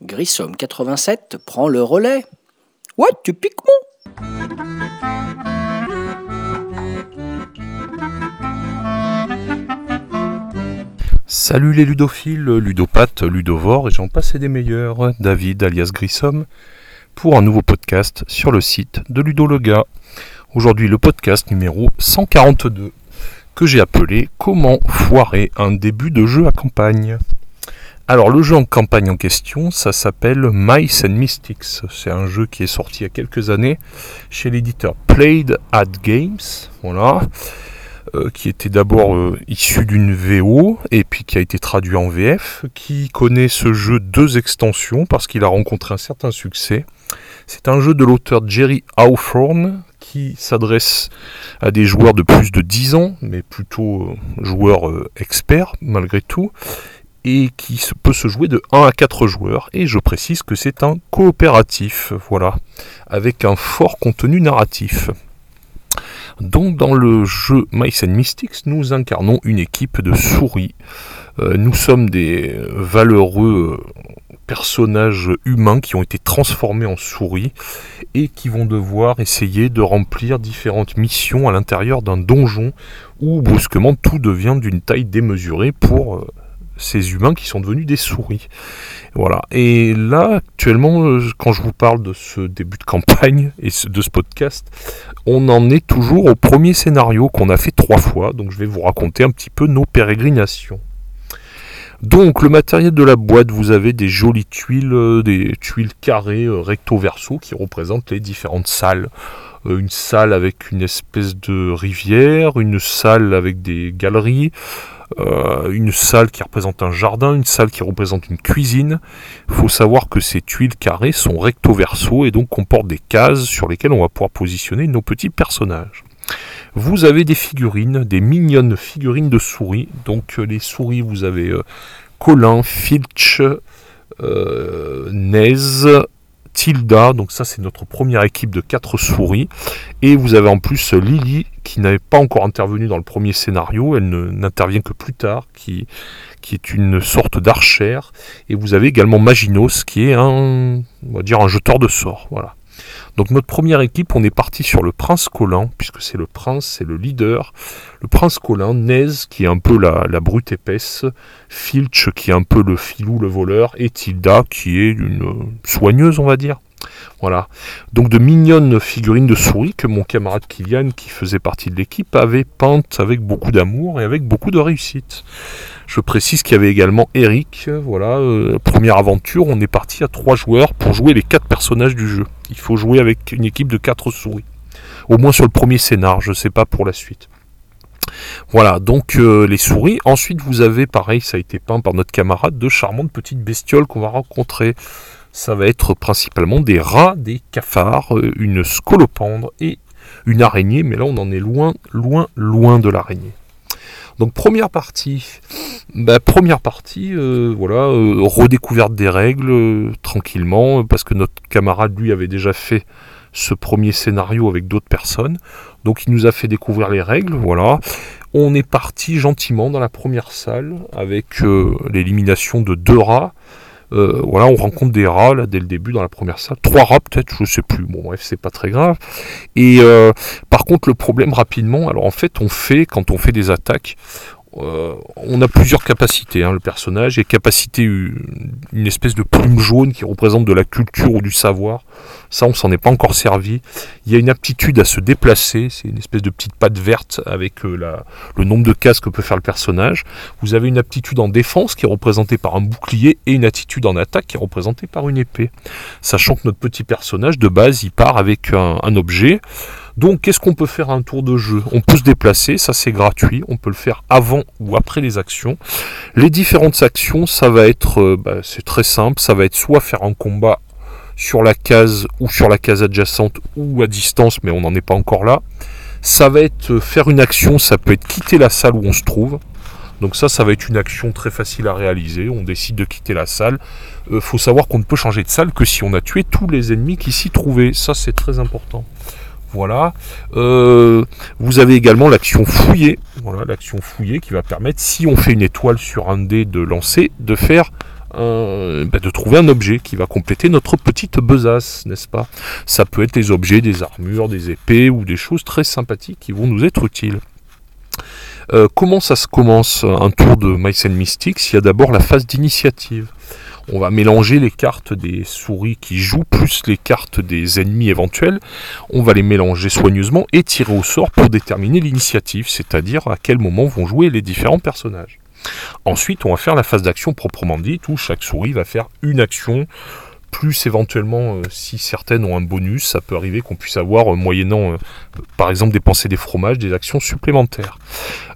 Grissom 87 prend le relais. Ouais, tu piques mon Salut les ludophiles, ludopathes, ludovores et j'en passe des meilleurs, David alias Grissom, pour un nouveau podcast sur le site de Ludologa. Aujourd'hui le podcast numéro 142, que j'ai appelé Comment foirer un début de jeu à campagne? Alors le jeu en campagne en question, ça s'appelle Mice and Mystics. C'est un jeu qui est sorti il y a quelques années chez l'éditeur Played at Games. Voilà. Euh, qui était d'abord euh, issu d'une VO et puis qui a été traduit en VF, qui connaît ce jeu deux extensions parce qu'il a rencontré un certain succès. C'est un jeu de l'auteur Jerry Hawthorne qui s'adresse à des joueurs de plus de 10 ans, mais plutôt euh, joueurs experts malgré tout, et qui peut se jouer de 1 à 4 joueurs. Et je précise que c'est un coopératif, voilà, avec un fort contenu narratif. Donc dans le jeu Mice Mystics, nous incarnons une équipe de souris. Euh, nous sommes des valeureux personnages humains qui ont été transformés en souris et qui vont devoir essayer de remplir différentes missions à l'intérieur d'un donjon où brusquement tout devient d'une taille démesurée pour euh, ces humains qui sont devenus des souris. Voilà. Et là, actuellement, euh, quand je vous parle de ce début de campagne et de ce podcast, on en est toujours au premier scénario qu'on a fait trois fois. Donc je vais vous raconter un petit peu nos pérégrinations. Donc le matériel de la boîte, vous avez des jolies tuiles, euh, des tuiles carrées euh, recto verso qui représentent les différentes salles. Une salle avec une espèce de rivière, une salle avec des galeries, euh, une salle qui représente un jardin, une salle qui représente une cuisine. Il faut savoir que ces tuiles carrées sont recto verso et donc comportent des cases sur lesquelles on va pouvoir positionner nos petits personnages. Vous avez des figurines, des mignonnes figurines de souris. Donc euh, les souris, vous avez euh, Colin, Filch, euh, Tilda, donc ça c'est notre première équipe de quatre souris. Et vous avez en plus Lily qui n'avait pas encore intervenu dans le premier scénario, elle n'intervient que plus tard, qui, qui est une sorte d'archère. Et vous avez également Maginos qui est un, on va dire un jeteur de sorts. Voilà. Donc notre première équipe, on est parti sur le prince Colin, puisque c'est le prince, c'est le leader. Le prince Colin, Nez qui est un peu la, brute épaisse, Filch qui est un peu le filou, le voleur, et Tilda qui est une soigneuse, on va dire. Voilà. Donc de mignonnes figurines de souris que mon camarade Kylian, qui faisait partie de l'équipe, avait peintes avec beaucoup d'amour et avec beaucoup de réussite. Je précise qu'il y avait également Eric. Voilà, euh, première aventure, on est parti à trois joueurs pour jouer les quatre personnages du jeu. Il faut jouer avec une équipe de quatre souris. Au moins sur le premier scénar, je ne sais pas pour la suite. Voilà, donc euh, les souris. Ensuite, vous avez, pareil, ça a été peint par notre camarade, de charmantes petites bestioles qu'on va rencontrer. Ça va être principalement des rats, des cafards, euh, une scolopendre et une araignée, mais là on en est loin, loin, loin de l'araignée. Donc première partie, bah, première partie, euh, voilà, euh, redécouverte des règles euh, tranquillement, parce que notre camarade lui avait déjà fait ce premier scénario avec d'autres personnes, donc il nous a fait découvrir les règles, voilà. On est parti gentiment dans la première salle avec l'élimination de deux rats. Voilà, on rencontre des rats là dès le début dans la première salle, trois rats peut-être, je sais plus. Bon bref, c'est pas très grave. Et par contre, le problème rapidement, alors en fait, on fait quand on fait des attaques, euh, on a plusieurs capacités, hein, le personnage, et capacité une espèce de plume jaune qui représente de la culture ou du savoir. Ça, on s'en est pas encore servi. Il y a une aptitude à se déplacer, c'est une espèce de petite patte verte avec euh, le nombre de cases que peut faire le personnage. Vous avez une aptitude en défense qui est représentée par un bouclier et une attitude en attaque qui est représentée par une épée. Sachant que notre petit personnage, de base, il part avec un objet. Donc qu'est-ce qu'on peut faire un tour de jeu? On peut se déplacer, ça c'est gratuit, on peut le faire avant ou après les actions. Les différentes actions, ça va être, euh, bah, c'est très simple, ça va être soit faire un combat sur la case ou sur la case adjacente ou à distance, mais on n'en est pas encore là. Ça va être euh, faire une action, ça peut être quitter la salle où on se trouve. Donc ça, ça va être une action très facile à réaliser. On décide de quitter la salle. Il faut savoir qu'on ne peut changer de salle que si on a tué tous les ennemis qui s'y trouvaient. Ça, c'est très important. Voilà. Euh, vous avez également l'action fouiller. Voilà, l'action fouiller qui va permettre, si on fait une étoile sur un dé de lancer, de faire bah, de trouver un objet qui va compléter notre petite besace, n'est-ce pas? Ça peut être des objets, des armures, des épées ou des choses très sympathiques qui vont nous être utiles. Euh, comment ça se commence? Un tour de Mycen Mystics Il y a d'abord la phase d'initiative on va mélanger les cartes des souris qui jouent plus les cartes des ennemis éventuels. On va les mélanger soigneusement et tirer au sort pour déterminer l'initiative, c'est-à-dire à quel moment vont jouer les différents personnages. Ensuite, on va faire la phase d'action proprement dite où chaque souris va faire une action plus éventuellement, euh, si certaines ont un bonus, ça peut arriver qu'on puisse avoir, euh, moyennant, euh, par exemple, dépenser des fromages, des actions supplémentaires.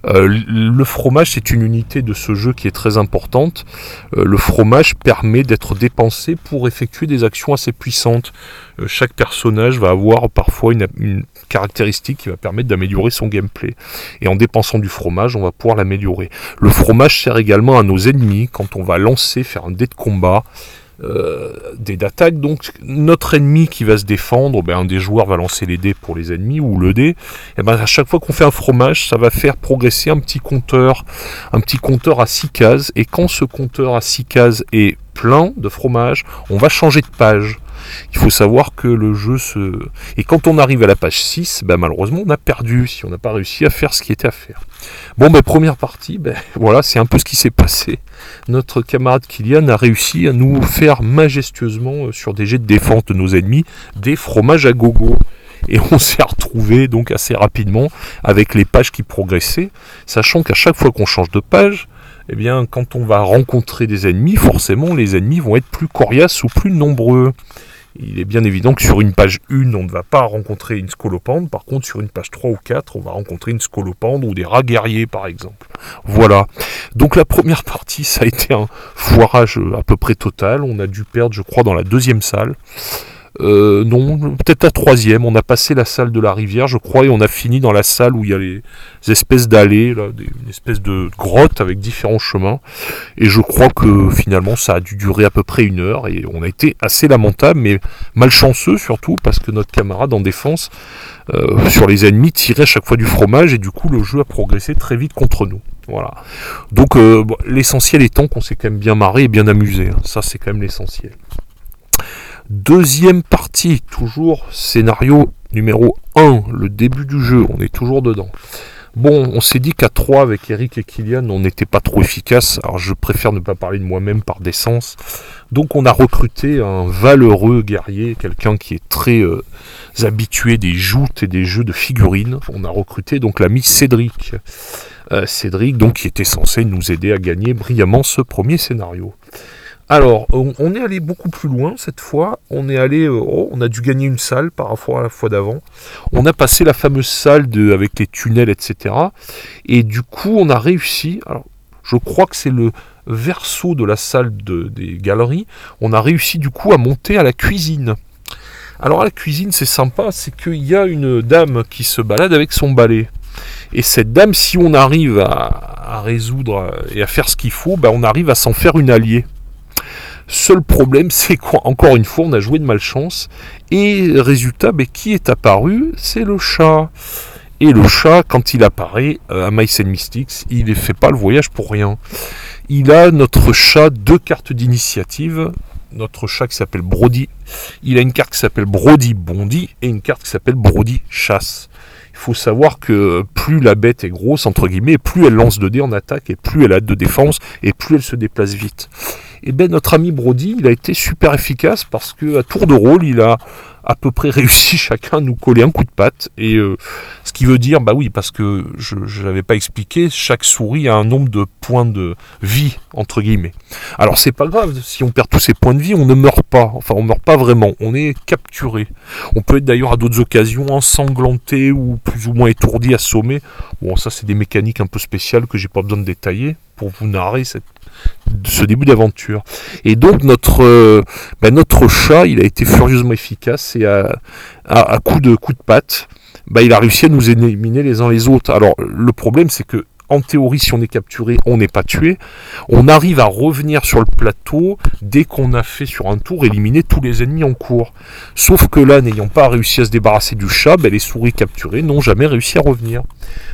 le fromage, c'est une unité de ce jeu qui est très importante. le fromage permet d'être dépensé pour effectuer des actions assez puissantes. chaque personnage va avoir parfois une, une caractéristique qui va permettre d'améliorer son gameplay. Et en dépensant du fromage, on va pouvoir l'améliorer. Le fromage sert également à nos ennemis quand on va lancer, faire un dé de combat. Euh, des d'attaque. Donc notre ennemi qui va se défendre, ben, un des joueurs va lancer les dés pour les ennemis ou le dé. Et ben, à chaque fois qu'on fait un fromage, ça va faire progresser un petit compteur, un petit compteur à 6 cases. Et quand ce compteur à 6 cases est plein de fromage, on va changer de page. Il faut savoir que le jeu se... Et quand on arrive à la page 6, ben malheureusement on a perdu si on n'a pas réussi à faire ce qui était à faire. Bon ben première partie, ben voilà, c'est un peu ce qui s'est passé. Notre camarade Kylian a réussi à nous faire majestueusement euh, sur des jets de défense de nos ennemis des fromages à gogo et on s'est retrouvé donc assez rapidement avec les pages qui progressaient, sachant qu'à chaque fois qu'on change de page, eh bien, quand on va rencontrer des ennemis, forcément, les ennemis vont être plus coriaces ou plus nombreux. Il est bien évident que sur une page 1, on ne va pas rencontrer une scolopendre. Par contre, sur une page 3 ou 4, on va rencontrer une scolopendre ou des rats guerriers, par exemple. Voilà. Donc la première partie, ça a été un foirage à peu près total. On a dû perdre, je crois, dans la deuxième salle. Euh, non, peut-être la troisième. On a passé la salle de la rivière, je crois, et on a fini dans la salle où il y a les espèces d'allées, une espèce de grotte avec différents chemins. Et je crois que finalement, ça a dû durer à peu près une heure. Et on a été assez lamentable, mais malchanceux surtout, parce que notre camarade en défense euh, sur les ennemis tirait à chaque fois du fromage, et du coup, le jeu a progressé très vite contre nous. Voilà. Donc, euh, l'essentiel étant qu'on s'est quand même bien marré et bien amusé. Hein. Ça, c'est quand même l'essentiel. Deuxième partie, toujours scénario numéro 1, le début du jeu, on est toujours dedans. Bon, on s'est dit qu'à 3 avec Eric et Kylian, on n'était pas trop efficace. Alors je préfère ne pas parler de moi-même par décence. Donc on a recruté un valeureux guerrier, quelqu'un qui est très euh, habitué des joutes et des jeux de figurines. On a recruté donc l'ami Cédric. Euh, Cédric, donc qui était censé nous aider à gagner brillamment ce premier scénario. Alors, on est allé beaucoup plus loin cette fois. On est allé, euh, oh, on a dû gagner une salle par rapport à la fois d'avant. On a passé la fameuse salle avec les tunnels, etc. Et du coup, on a réussi. Je crois que c'est le verso de la salle des galeries. On a réussi du coup à monter à la cuisine. Alors à la cuisine, c'est sympa, c'est qu'il y a une dame qui se balade avec son balai. Et cette dame, si on arrive à, résoudre et à faire ce qu'il faut, ben on arrive à s'en faire une alliée. Seul problème, c'est qu'encore une fois, on a joué de malchance. Et résultat, mais qui est apparu C'est le chat. Et le chat, quand il apparaît euh, à Mice Mystics, il ne fait pas le voyage pour rien. Il a notre chat deux cartes d'initiative. Notre chat qui s'appelle Brody. Il a une carte qui s'appelle Brody Bondi et une carte qui s'appelle Brody Chasse. Il faut savoir que plus la bête est grosse, entre guillemets, plus elle lance de dés en attaque et plus elle a de défense et plus elle se déplace vite et eh ben notre ami Brody, il a été super efficace parce que à tour de rôle, il a à peu près réussi chacun à nous coller un coup de patte. Et euh, ce qui veut dire, bah oui, parce que je n'avais pas expliqué, chaque souris a un nombre de points de vie, entre guillemets. Alors c'est pas grave, si on perd tous ces points de vie, on ne meurt pas. Enfin, on meurt pas vraiment, on est capturé. On peut être d'ailleurs à d'autres occasions ensanglanté ou plus ou moins étourdi, assommé. Bon, ça c'est des mécaniques un peu spéciales que j'ai pas besoin de détailler pour vous narrer cette ce début d'aventure. Et donc notre, euh, ben, notre chat, il a été furieusement efficace et à, coup de coup patte, ben, il a réussi à nous éliminer les uns les autres. Alors le problème c'est que en théorie, si on est capturé, on n'est pas tué. On arrive à revenir sur le plateau dès qu'on a fait sur un tour éliminer tous les ennemis en cours. Sauf que là, n'ayant pas réussi à se débarrasser du chat, ben, les souris capturées n'ont jamais réussi à revenir.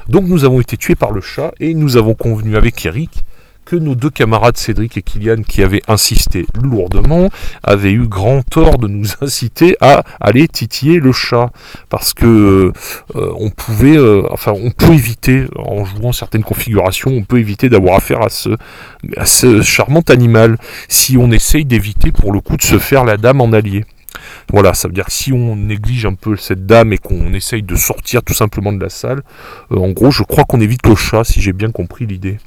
Donc nous avons été tués par le chat et nous avons convenu avec Eric que nos deux camarades Cédric et Kylian, qui avaient insisté lourdement, avaient eu grand tort de nous inciter à aller titiller le chat, parce que euh, on pouvait, euh, enfin, on peut éviter en jouant certaines configurations, on peut éviter d'avoir affaire à ce, charmant animal si on essaye d'éviter pour le coup de se faire la dame en allié. Voilà, ça veut dire que si on néglige un peu cette dame et qu'on essaye de sortir tout simplement de la salle, euh, en gros, je crois qu'on évite le chat, si j'ai bien compris l'idée.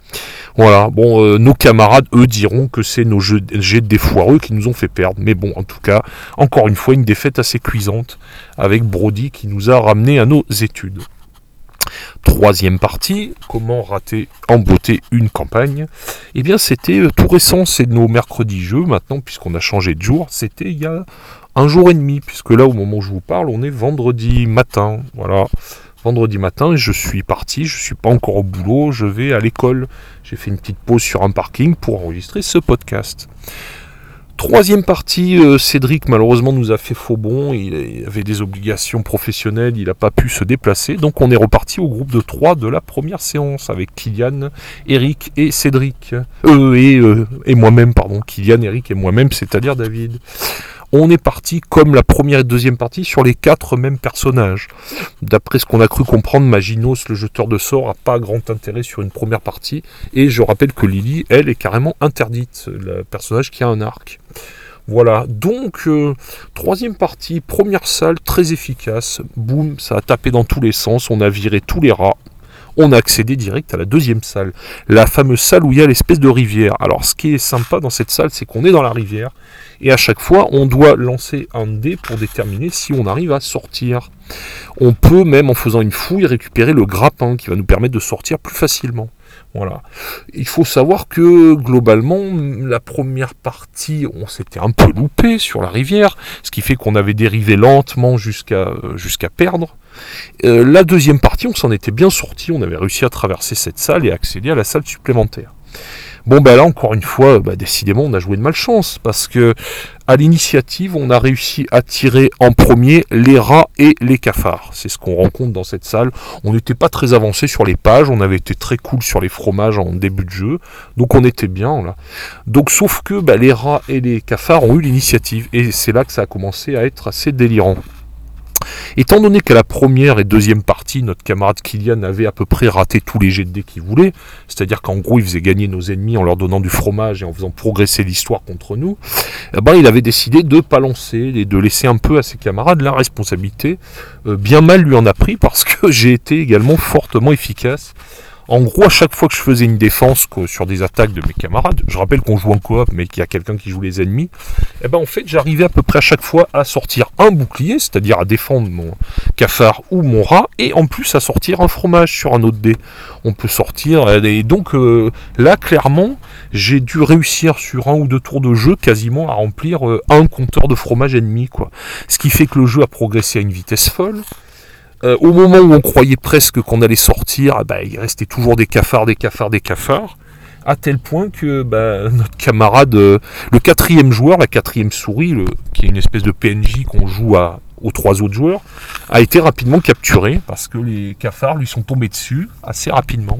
Voilà, bon, euh, nos camarades, eux, diront que c'est nos jeux, jets de foireux qui nous ont fait perdre. Mais bon, en tout cas, encore une fois, une défaite assez cuisante avec Brody qui nous a ramené à nos études. Troisième partie, comment rater en beauté une campagne? Eh bien, c'était euh, tout récent, c'est nos mercredis jeux maintenant, puisqu'on a changé de jour. C'était il y a un jour et demi, puisque là, au moment où je vous parle, on est vendredi matin. Voilà, vendredi matin, je suis parti, je ne suis pas encore au boulot, je vais à l'école. J'ai fait une petite pause sur un parking pour enregistrer ce podcast. Troisième partie, euh, Cédric malheureusement nous a fait faux bon, il avait des obligations professionnelles, il n'a pas pu se déplacer, donc on est reparti au groupe de trois de la première séance avec Kylian, Eric et Cédric. Euh, et, euh, et moi-même, pardon, Kylian, Eric et moi-même, c'est-à-dire David on est parti comme la première et deuxième partie sur les quatre mêmes personnages. D'après ce qu'on a cru comprendre, Maginos, le jeteur de sorts, a pas grand intérêt sur une première partie. Et je rappelle que Lily, elle, est carrément interdite, le personnage qui a un arc. Voilà, donc euh, troisième partie, première salle, très efficace. Boum, ça a tapé dans tous les sens, on a viré tous les rats on a accédé direct à la deuxième salle, la fameuse salle où il y a l'espèce de rivière. Alors ce qui est sympa dans cette salle, c'est qu'on est dans la rivière, et à chaque fois, on doit lancer un dé pour déterminer si on arrive à sortir. On peut même, en faisant une fouille, récupérer le grappin qui va nous permettre de sortir plus facilement. Voilà. Il faut savoir que globalement, la première partie, on s'était un peu loupé sur la rivière, ce qui fait qu'on avait dérivé lentement jusqu'à euh, perdre. Euh, la deuxième partie, on s'en était bien sorti, on avait réussi à traverser cette salle et accéder à la salle supplémentaire. Bon, ben là, encore une fois, bah, décidément, on a joué de malchance, parce que à l'initiative, on a réussi à tirer en premier les rats et les cafards. C'est ce qu'on rencontre dans cette salle. On n'était pas très avancé sur les pages, on avait été très cool sur les fromages en début de jeu, donc on était bien là. Donc, sauf que bah, les rats et les cafards ont eu l'initiative, et c'est là que ça a commencé à être assez délirant. Étant donné qu'à la première et deuxième partie, notre camarade Kylian avait à peu près raté tous les jets de dés qu'il voulait, c'est-à-dire qu'en gros il faisait gagner nos ennemis en leur donnant du fromage et en faisant progresser l'histoire contre nous, eh ben, il avait décidé de pas lancer et de laisser un peu à ses camarades la responsabilité. Euh, bien mal lui en a pris parce que j'ai été également fortement efficace en gros, à chaque fois que je faisais une défense sur des attaques de mes camarades, je rappelle qu'on joue en coop, mais qu'il y a quelqu'un qui joue les ennemis, et eh ben en fait, j'arrivais à peu près à chaque fois à sortir un bouclier, c'est-à-dire à défendre mon cafard ou mon rat, et en plus à sortir un fromage sur un autre dé. On peut sortir, et donc euh, là, clairement, j'ai dû réussir sur un ou deux tours de jeu quasiment à remplir euh, un compteur de fromage ennemi, quoi. Ce qui fait que le jeu a progressé à une vitesse folle. Euh, au moment où on croyait presque qu'on allait sortir, ah bah, il restait toujours des cafards, des cafards, des cafards, à tel point que bah, notre camarade, euh, le quatrième joueur, la quatrième souris, qui est une espèce de PNJ qu'on joue aux trois autres joueurs, a été rapidement capturé parce que les cafards lui sont tombés dessus assez rapidement.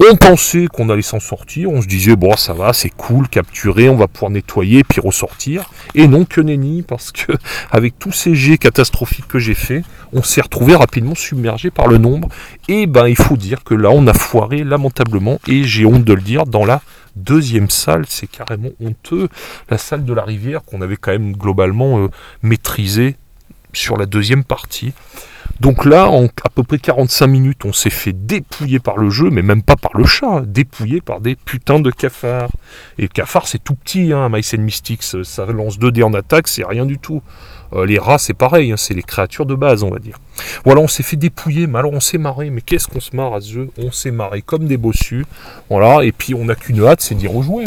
On pensait qu'on allait s'en sortir, on se disait bon ça va, c'est cool, capturer, on va pouvoir nettoyer puis ressortir. Et non que nenni, parce que avec tous ces jets catastrophiques que j'ai fait, on s'est retrouvé rapidement submergé par le nombre. Et ben il faut dire que là on a foiré lamentablement, et j'ai honte de le dire, dans la deuxième salle, c'est carrément honteux. La salle de la rivière qu'on avait quand même globalement euh, maîtrisée sur la deuxième partie. Donc là, en à peu près 45 minutes, on s'est fait dépouiller par le jeu, mais même pas par le chat, hein, dépouiller par des putains de cafards. Et cafard, c'est tout petit, hein, Mice Mystics, ça lance 2 dés en attaque, c'est rien du tout. Euh, les rats, c'est pareil, hein, c'est les créatures de base, on va dire. Voilà, on s'est fait dépouiller, mais alors on s'est marré, mais qu'est-ce qu'on se marre à ce jeu? On s'est marré comme des bossus, voilà, et puis on n'a qu'une hâte, c'est d'y rejouer.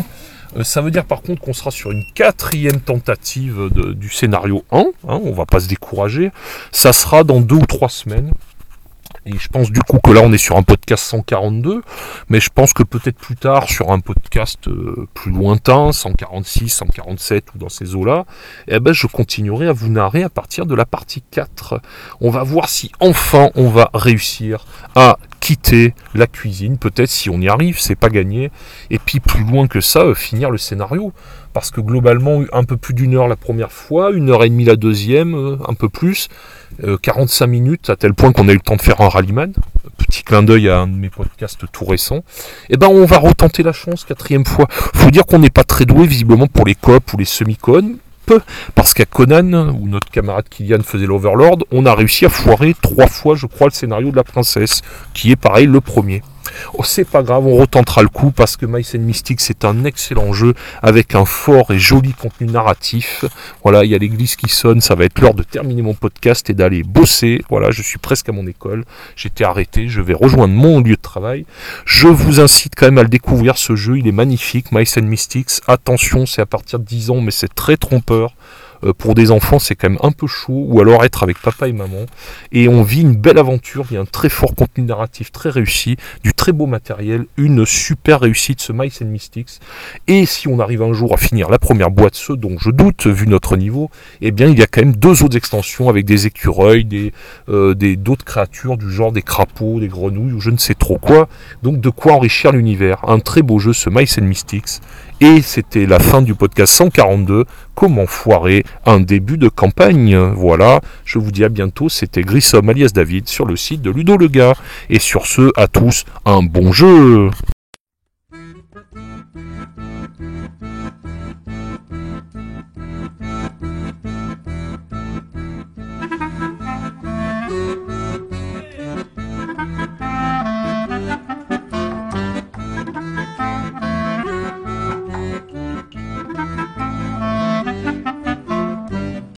Euh, ça veut dire par contre qu'on sera sur une quatrième tentative du scénario 1. Hein, on va pas se décourager. Ça sera dans deux ou trois semaines. Et je pense du coup que là on est sur un podcast 142, mais je pense que peut-être plus tard sur un podcast euh, plus lointain, 146, 147 ou dans ces eaux-là, eh ben je continuerai à vous narrer à partir de la partie 4. On va voir si enfin on va réussir à quitter la cuisine, peut-être si on y arrive, c'est pas gagné. Et puis plus loin que ça, euh, finir le scénario. Parce que globalement, un peu plus d'une heure la première fois, une heure et demie la deuxième, euh, un peu plus, 45 euh, minutes, à tel point qu'on a eu le temps de faire un rallyman. Petit clin d'œil à un de mes podcasts tout récents. Et eh ben on va retenter la chance, quatrième fois. Faut dire qu'on n'est pas très doué visiblement pour les copes ou les semi-cones parce qu'à Conan, où notre camarade Kylian faisait l'Overlord, on a réussi à foirer trois fois, je crois, le scénario de la princesse, qui est pareil le premier. Oh, c'est pas grave, on retentera le coup parce que Mice and Mystics c'est un excellent jeu avec un fort et joli contenu narratif. Voilà, il y a l'église qui sonne, ça va être l'heure de terminer mon podcast et d'aller bosser. Voilà, je suis presque à mon école, j'étais arrêté, je vais rejoindre mon lieu de travail. Je vous incite quand même à le découvrir ce jeu, il est magnifique, Mice Mystics. Attention, c'est à partir de 10 ans, mais c'est très trompeur. Euh, pour des enfants, c'est quand même un peu chaud, ou alors être avec papa et maman. Et on vit une belle aventure, il y a un très fort contenu narratif très réussi, du très beau matériel, une super réussite, ce Mice Mystics. Et si on arrive un jour à finir la première boîte, ce dont je doute, vu notre niveau, eh bien il y a quand même deux autres extensions avec des écureuils, des euh, d'autres créatures du genre des crapauds, des grenouilles, ou je ne sais trop quoi. Donc de quoi enrichir l'univers. Un très beau jeu, ce Mice Mystics. Et c'était la fin du podcast 142. Comment foirer un début de campagne Voilà, je vous dis à bientôt. C'était Grissom alias David sur le site de Ludo le gars. Et sur ce, à tous, un bon jeu